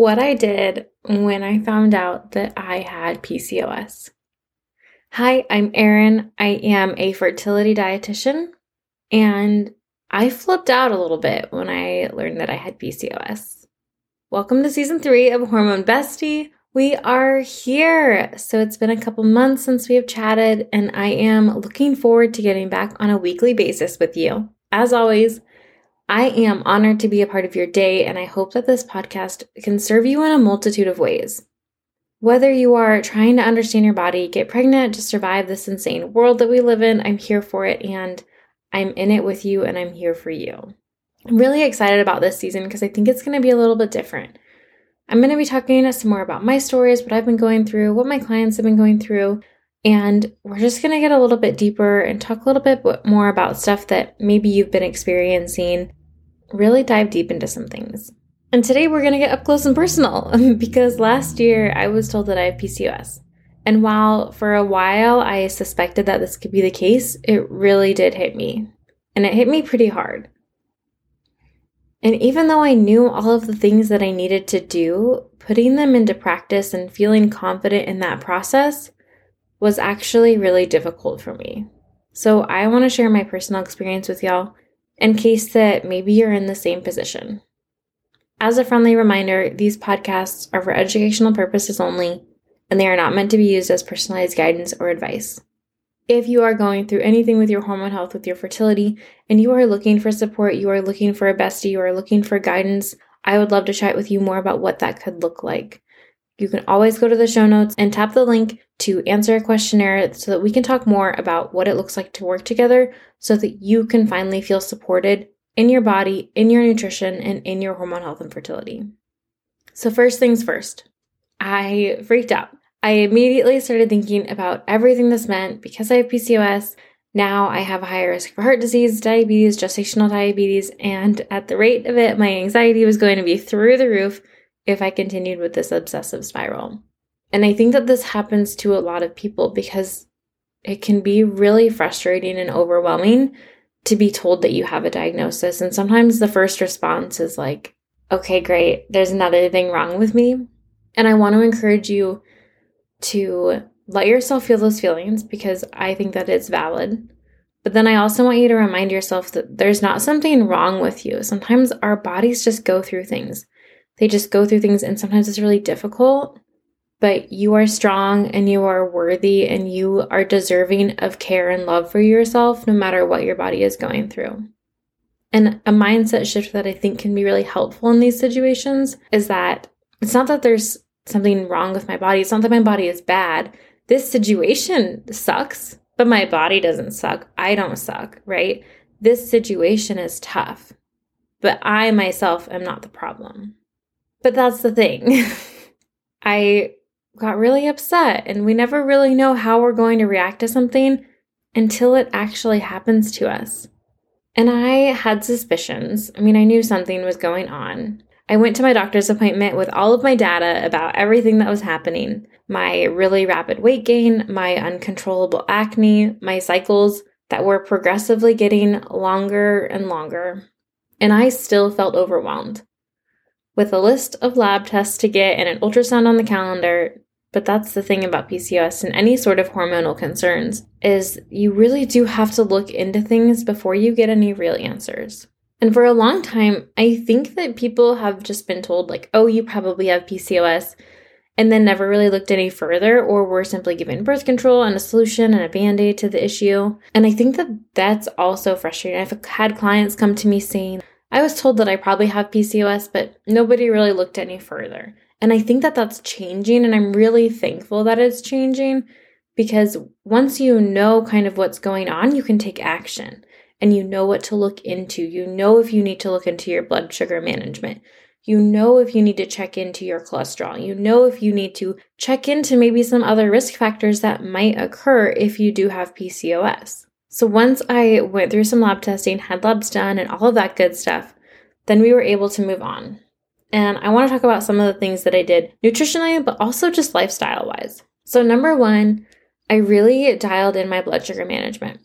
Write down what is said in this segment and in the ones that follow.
what I did when I found out that I had PCOS. Hi, I'm Erin. I am a fertility dietitian, and I flipped out a little bit when I learned that I had PCOS. Welcome to season three of Hormone Bestie. We are here. So it's been a couple months since we have chatted, and I am looking forward to getting back on a weekly basis with you. As always, I am honored to be a part of your day, and I hope that this podcast can serve you in a multitude of ways. Whether you are trying to understand your body, get pregnant, to survive this insane world that we live in, I'm here for it, and I'm in it with you, and I'm here for you. I'm really excited about this season because I think it's going to be a little bit different. I'm going to be talking some more about my stories, what I've been going through, what my clients have been going through, and we're just going to get a little bit deeper and talk a little bit more about stuff that maybe you've been experiencing really dive deep into some things. And today we're going to get up close and personal because last year I was told that I have PCOS. And while for a while I suspected that this could be the case, it really did hit me. And it hit me pretty hard. And even though I knew all of the things that I needed to do, putting them into practice and feeling confident in that process was actually really difficult for me. So I want to share my personal experience with y'all in case that maybe you're in the same position. As a friendly reminder, these podcasts are for educational purposes only, and they are not meant to be used as personalized guidance or advice. If you are going through anything with your hormone health, with your fertility, and you are looking for support, you are looking for a bestie, you are looking for guidance, I would love to chat with you more about what that could look like. You can always go to the show notes and tap the link to answer a questionnaire so that we can talk more about what it looks like to work together so that you can finally feel supported in your body, in your nutrition, and in your hormone health and fertility. So, first things first, I freaked out. I immediately started thinking about everything this meant because I have PCOS. Now I have a higher risk for heart disease, diabetes, gestational diabetes, and at the rate of it, my anxiety was going to be through the roof if I continued with this obsessive spiral. And I think that this happens to a lot of people because it can be really frustrating and overwhelming to be told that you have a diagnosis. And sometimes the first response is like, okay, great, there's another thing wrong with me. And I want to encourage you to let yourself feel those feelings because I think that it's valid. But then I also want you to remind yourself that there's not something wrong with you. Sometimes our bodies just go through things they just go through things and sometimes it's really difficult but you are strong and you are worthy and you are deserving of care and love for yourself no matter what your body is going through. And a mindset shift that I think can be really helpful in these situations is that it's not that there's something wrong with my body, it's not that my body is bad. This situation sucks, but my body doesn't suck. I don't suck, right? This situation is tough, but I myself am not the problem. But that's the thing. I got really upset, and we never really know how we're going to react to something until it actually happens to us. And I had suspicions. I mean, I knew something was going on. I went to my doctor's appointment with all of my data about everything that was happening my really rapid weight gain, my uncontrollable acne, my cycles that were progressively getting longer and longer. And I still felt overwhelmed with a list of lab tests to get and an ultrasound on the calendar. But that's the thing about PCOS and any sort of hormonal concerns is you really do have to look into things before you get any real answers. And for a long time, I think that people have just been told like, "Oh, you probably have PCOS." And then never really looked any further, or were simply given birth control and a solution and a band aid to the issue. And I think that that's also frustrating. I've had clients come to me saying, I was told that I probably have PCOS, but nobody really looked any further. And I think that that's changing, and I'm really thankful that it's changing because once you know kind of what's going on, you can take action and you know what to look into. You know if you need to look into your blood sugar management. You know if you need to check into your cholesterol. You know if you need to check into maybe some other risk factors that might occur if you do have PCOS. So once I went through some lab testing, had labs done, and all of that good stuff, then we were able to move on. And I want to talk about some of the things that I did nutritionally, but also just lifestyle wise. So, number one, I really dialed in my blood sugar management.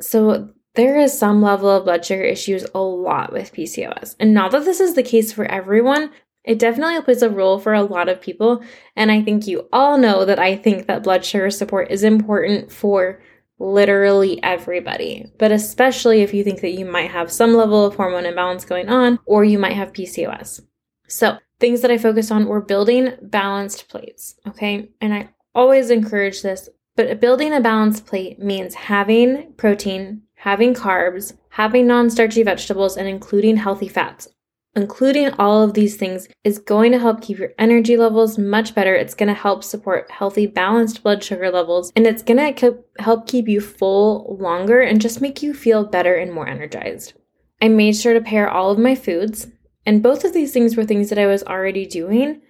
So, there is some level of blood sugar issues a lot with PCOS. And not that this is the case for everyone, It definitely plays a role for a lot of people. And I think you all know that I think that blood sugar support is important for literally everybody, but especially if you think that you might have some level of hormone imbalance going on or you might have PCOS. So, things that I focused on were building balanced plates, okay? And I always encourage this, but building a balanced plate means having protein, having carbs, having non starchy vegetables, and including healthy fats. Including all of these things is going to help keep your energy levels much better. It's going to help support healthy, balanced blood sugar levels, and it's going to help keep you full longer and just make you feel better and more energized. I made sure to pair all of my foods, and both of these things were things that I was already doing,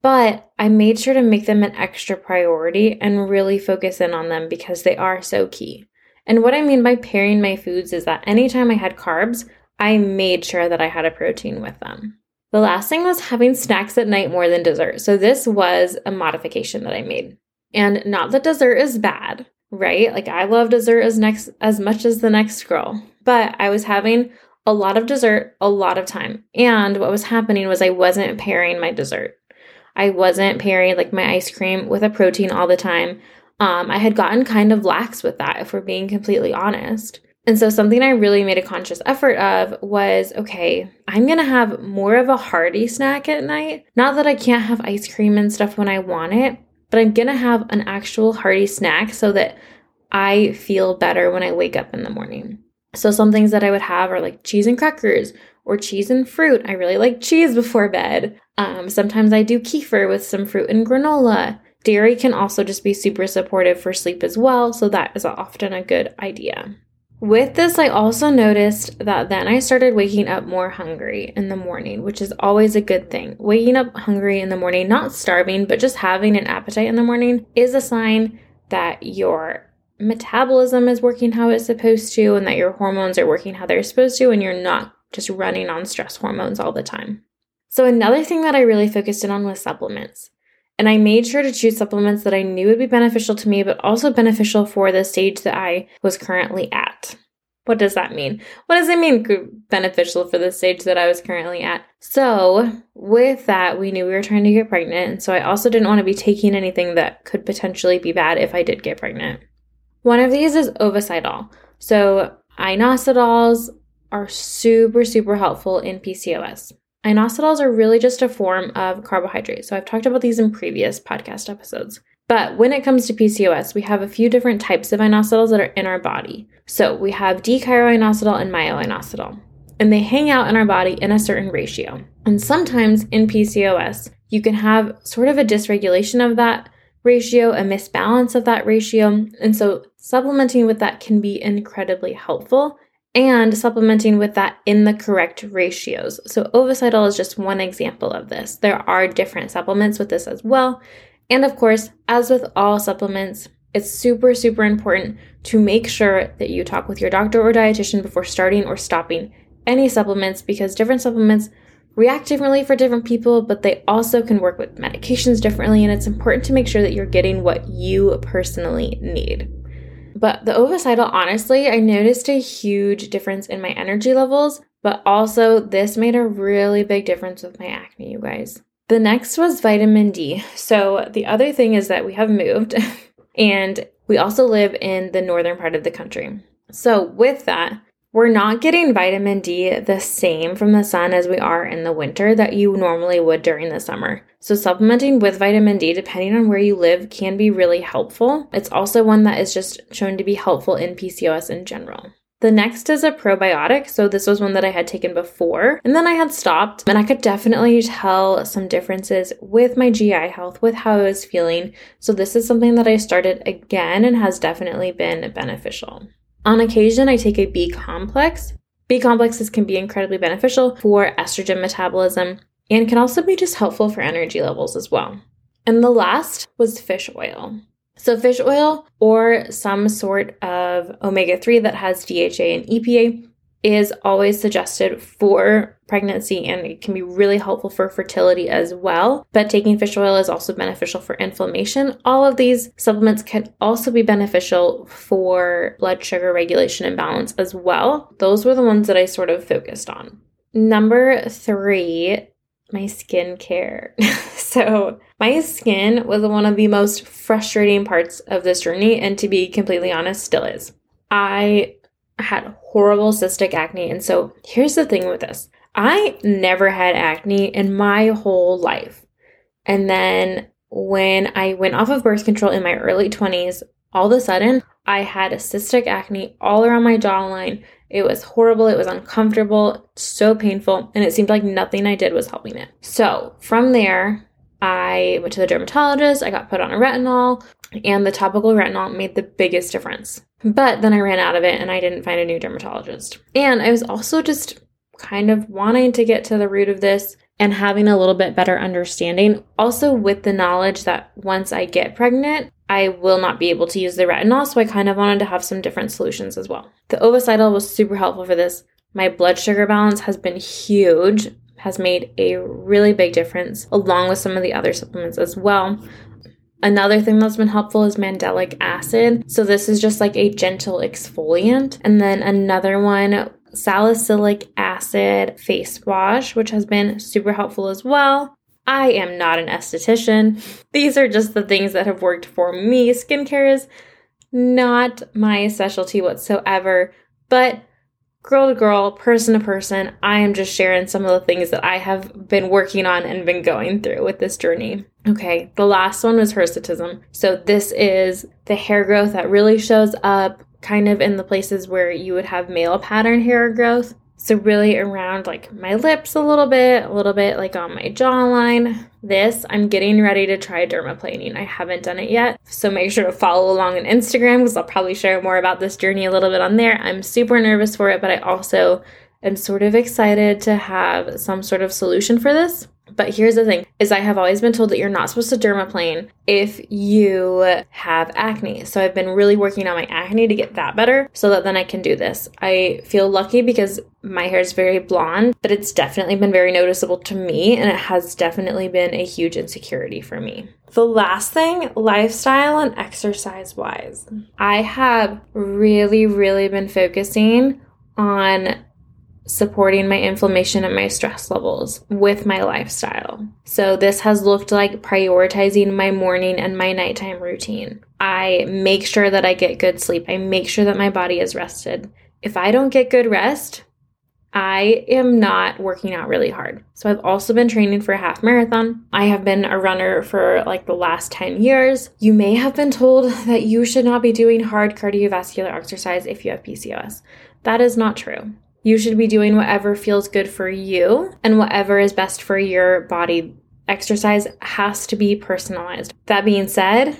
but I made sure to make them an extra priority and really focus in on them because they are so key. And what I mean by pairing my foods is that anytime I had carbs, I made sure that I had a protein with them. The last thing was having snacks at night more than dessert. So this was a modification that I made. And not that dessert is bad, right? Like I love dessert as next as much as the next girl. But I was having a lot of dessert a lot of time. And what was happening was I wasn't pairing my dessert. I wasn't pairing like my ice cream with a protein all the time. Um, I had gotten kind of lax with that, if we're being completely honest. And so, something I really made a conscious effort of was okay, I'm gonna have more of a hearty snack at night. Not that I can't have ice cream and stuff when I want it, but I'm gonna have an actual hearty snack so that I feel better when I wake up in the morning. So, some things that I would have are like cheese and crackers or cheese and fruit. I really like cheese before bed. Um, sometimes I do kefir with some fruit and granola. Dairy can also just be super supportive for sleep as well, so that is often a good idea. With this, I also noticed that then I started waking up more hungry in the morning, which is always a good thing. Waking up hungry in the morning, not starving, but just having an appetite in the morning, is a sign that your metabolism is working how it's supposed to and that your hormones are working how they're supposed to, and you're not just running on stress hormones all the time. So, another thing that I really focused in on was supplements. And I made sure to choose supplements that I knew would be beneficial to me, but also beneficial for the stage that I was currently at. What does that mean? What does it mean beneficial for the stage that I was currently at? So, with that, we knew we were trying to get pregnant. And so, I also didn't want to be taking anything that could potentially be bad if I did get pregnant. One of these is Ovasitol. So, inositols are super, super helpful in PCOS. Inositols are really just a form of carbohydrate. So I've talked about these in previous podcast episodes. But when it comes to PCOS, we have a few different types of inositols that are in our body. So we have D-chiro-inositol and myo-inositol, and they hang out in our body in a certain ratio. And sometimes in PCOS, you can have sort of a dysregulation of that ratio, a misbalance of that ratio. And so supplementing with that can be incredibly helpful and supplementing with that in the correct ratios. So, Ovasitol is just one example of this. There are different supplements with this as well. And of course, as with all supplements, it's super, super important to make sure that you talk with your doctor or dietitian before starting or stopping any supplements because different supplements react differently for different people, but they also can work with medications differently. And it's important to make sure that you're getting what you personally need. But the Ovasitol, honestly, I noticed a huge difference in my energy levels, but also this made a really big difference with my acne, you guys. The next was vitamin D. So the other thing is that we have moved and we also live in the northern part of the country. So with that, we're not getting vitamin D the same from the sun as we are in the winter that you normally would during the summer. So, supplementing with vitamin D, depending on where you live, can be really helpful. It's also one that is just shown to be helpful in PCOS in general. The next is a probiotic. So, this was one that I had taken before and then I had stopped. And I could definitely tell some differences with my GI health, with how I was feeling. So, this is something that I started again and has definitely been beneficial. On occasion, I take a B complex. B complexes can be incredibly beneficial for estrogen metabolism and can also be just helpful for energy levels as well. And the last was fish oil. So, fish oil or some sort of omega 3 that has DHA and EPA is always suggested for pregnancy and it can be really helpful for fertility as well. But taking fish oil is also beneficial for inflammation. All of these supplements can also be beneficial for blood sugar regulation and balance as well. Those were the ones that I sort of focused on. Number three my skincare. so, my skin was one of the most frustrating parts of this journey, and to be completely honest, still is. I had horrible cystic acne. And so, here's the thing with this I never had acne in my whole life. And then, when I went off of birth control in my early 20s, all of a sudden, I had a cystic acne all around my jawline. It was horrible. It was uncomfortable, so painful, and it seemed like nothing I did was helping it. So from there, I went to the dermatologist. I got put on a retinol, and the topical retinol made the biggest difference. But then I ran out of it and I didn't find a new dermatologist. And I was also just kind of wanting to get to the root of this and having a little bit better understanding. Also, with the knowledge that once I get pregnant, I will not be able to use the retinol. So I kind of wanted to have some different solutions as well. The Ovasitol was super helpful for this. My blood sugar balance has been huge, has made a really big difference, along with some of the other supplements as well. Another thing that's been helpful is mandelic acid. So, this is just like a gentle exfoliant. And then another one salicylic acid face wash, which has been super helpful as well. I am not an esthetician. These are just the things that have worked for me. Skincare is not my specialty whatsoever, but girl to girl, person to person, I am just sharing some of the things that I have been working on and been going through with this journey. Okay, the last one was hirsutism. So, this is the hair growth that really shows up kind of in the places where you would have male pattern hair growth. So, really around like my lips a little bit, a little bit like on my jawline. This, I'm getting ready to try dermaplaning. I haven't done it yet. So, make sure to follow along on Instagram because I'll probably share more about this journey a little bit on there. I'm super nervous for it, but I also am sort of excited to have some sort of solution for this. But here's the thing is I have always been told that you're not supposed to dermaplane if you have acne. So I've been really working on my acne to get that better so that then I can do this. I feel lucky because my hair is very blonde, but it's definitely been very noticeable to me and it has definitely been a huge insecurity for me. The last thing, lifestyle and exercise wise, I have really, really been focusing on supporting my inflammation and my stress levels with my lifestyle. So, this has looked like prioritizing my morning and my nighttime routine. I make sure that I get good sleep, I make sure that my body is rested. If I don't get good rest, I am not working out really hard. So I've also been training for a half marathon. I have been a runner for like the last 10 years. You may have been told that you should not be doing hard cardiovascular exercise if you have PCOS. That is not true. You should be doing whatever feels good for you and whatever is best for your body. Exercise has to be personalized. That being said,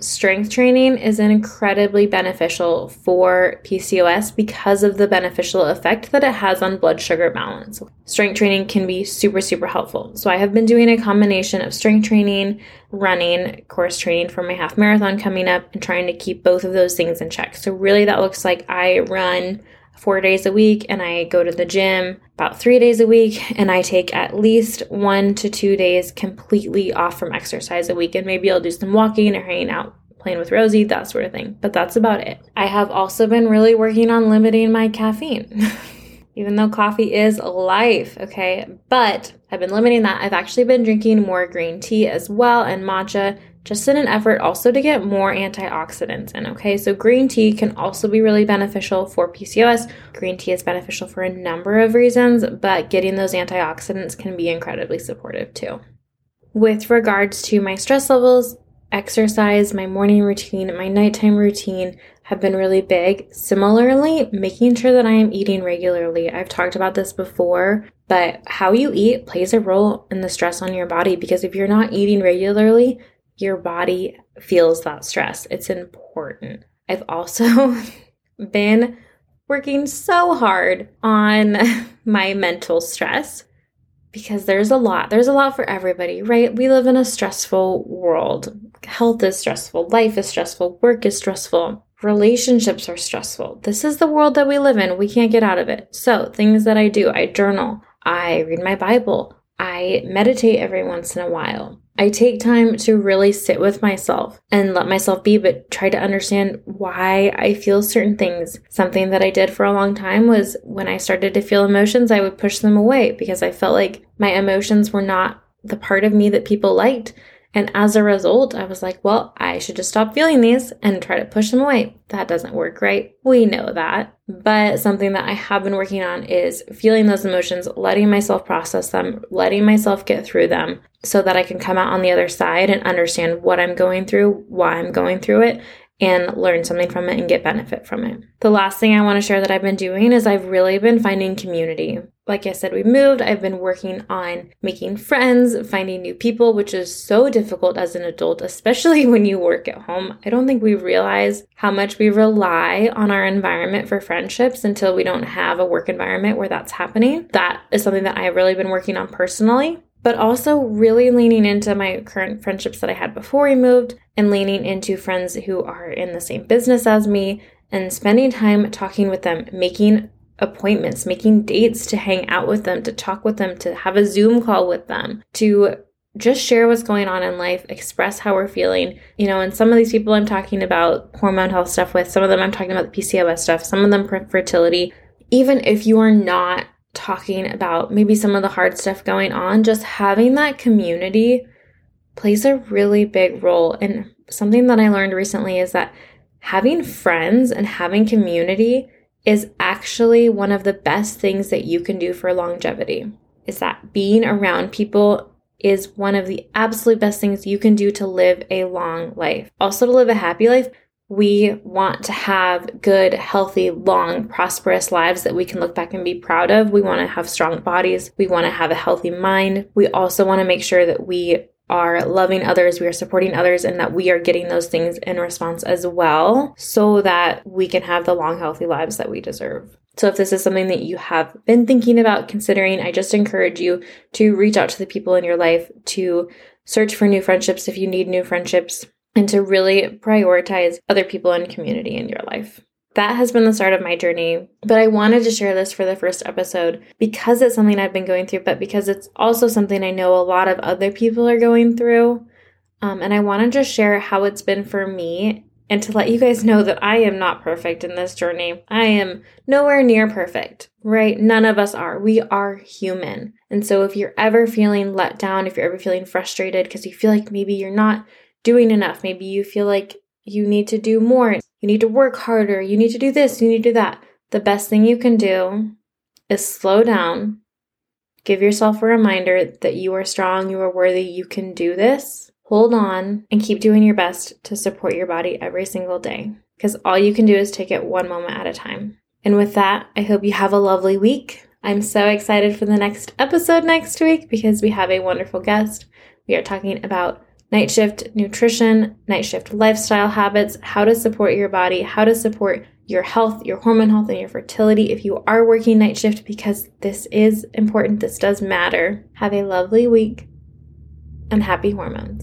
strength training is incredibly beneficial for PCOS because of the beneficial effect that it has on blood sugar balance. Strength training can be super, super helpful. So, I have been doing a combination of strength training, running, course training for my half marathon coming up, and trying to keep both of those things in check. So, really, that looks like I run four days a week and I go to the gym about three days a week and I take at least one to two days completely off from exercise a week and maybe I'll do some walking or hanging out playing with Rosie, that sort of thing. But that's about it. I have also been really working on limiting my caffeine. Even though coffee is life, okay? But I've been limiting that. I've actually been drinking more green tea as well and matcha just in an effort also to get more antioxidants in. Okay, so green tea can also be really beneficial for PCOS. Green tea is beneficial for a number of reasons, but getting those antioxidants can be incredibly supportive too. With regards to my stress levels, exercise, my morning routine, my nighttime routine have been really big. Similarly, making sure that I am eating regularly. I've talked about this before, but how you eat plays a role in the stress on your body because if you're not eating regularly, your body feels that stress. It's important. I've also been working so hard on my mental stress because there's a lot. There's a lot for everybody, right? We live in a stressful world. Health is stressful, life is stressful, work is stressful, relationships are stressful. This is the world that we live in. We can't get out of it. So, things that I do I journal, I read my Bible, I meditate every once in a while. I take time to really sit with myself and let myself be, but try to understand why I feel certain things. Something that I did for a long time was when I started to feel emotions, I would push them away because I felt like my emotions were not the part of me that people liked. And as a result, I was like, well, I should just stop feeling these and try to push them away. That doesn't work, right? We know that. But something that I have been working on is feeling those emotions, letting myself process them, letting myself get through them so that I can come out on the other side and understand what I'm going through, why I'm going through it, and learn something from it and get benefit from it. The last thing I want to share that I've been doing is I've really been finding community. Like I said, we moved. I've been working on making friends, finding new people, which is so difficult as an adult, especially when you work at home. I don't think we realize how much we rely on our environment for friendships until we don't have a work environment where that's happening. That is something that I've really been working on personally but also really leaning into my current friendships that I had before we moved and leaning into friends who are in the same business as me and spending time talking with them, making appointments, making dates to hang out with them, to talk with them, to have a Zoom call with them, to just share what's going on in life, express how we're feeling. You know, and some of these people I'm talking about hormone health stuff with, some of them I'm talking about the PCOS stuff, some of them fertility. Even if you are not talking about maybe some of the hard stuff going on, just having that community plays a really big role. And something that I learned recently is that having friends and having community is actually one of the best things that you can do for longevity. Is that being around people is one of the absolute best things you can do to live a long life. Also, to live a happy life, we want to have good, healthy, long, prosperous lives that we can look back and be proud of. We want to have strong bodies. We want to have a healthy mind. We also want to make sure that we are loving others, we are supporting others, and that we are getting those things in response as well so that we can have the long, healthy lives that we deserve. So, if this is something that you have been thinking about considering, I just encourage you to reach out to the people in your life, to search for new friendships if you need new friendships, and to really prioritize other people and community in your life. That has been the start of my journey, but I wanted to share this for the first episode because it's something I've been going through, but because it's also something I know a lot of other people are going through. Um, and I want to just share how it's been for me and to let you guys know that I am not perfect in this journey. I am nowhere near perfect, right? None of us are. We are human. And so if you're ever feeling let down, if you're ever feeling frustrated because you feel like maybe you're not doing enough. Maybe you feel like you need to do more. You need to work harder. You need to do this. You need to do that. The best thing you can do is slow down. Give yourself a reminder that you are strong, you are worthy, you can do this. Hold on and keep doing your best to support your body every single day because all you can do is take it one moment at a time. And with that, I hope you have a lovely week. I'm so excited for the next episode next week because we have a wonderful guest. We are talking about night shift nutrition, night shift lifestyle habits, how to support your body, how to support your health, your hormone health, and your fertility if you are working night shift because this is important. This does matter. Have a lovely week and happy hormones.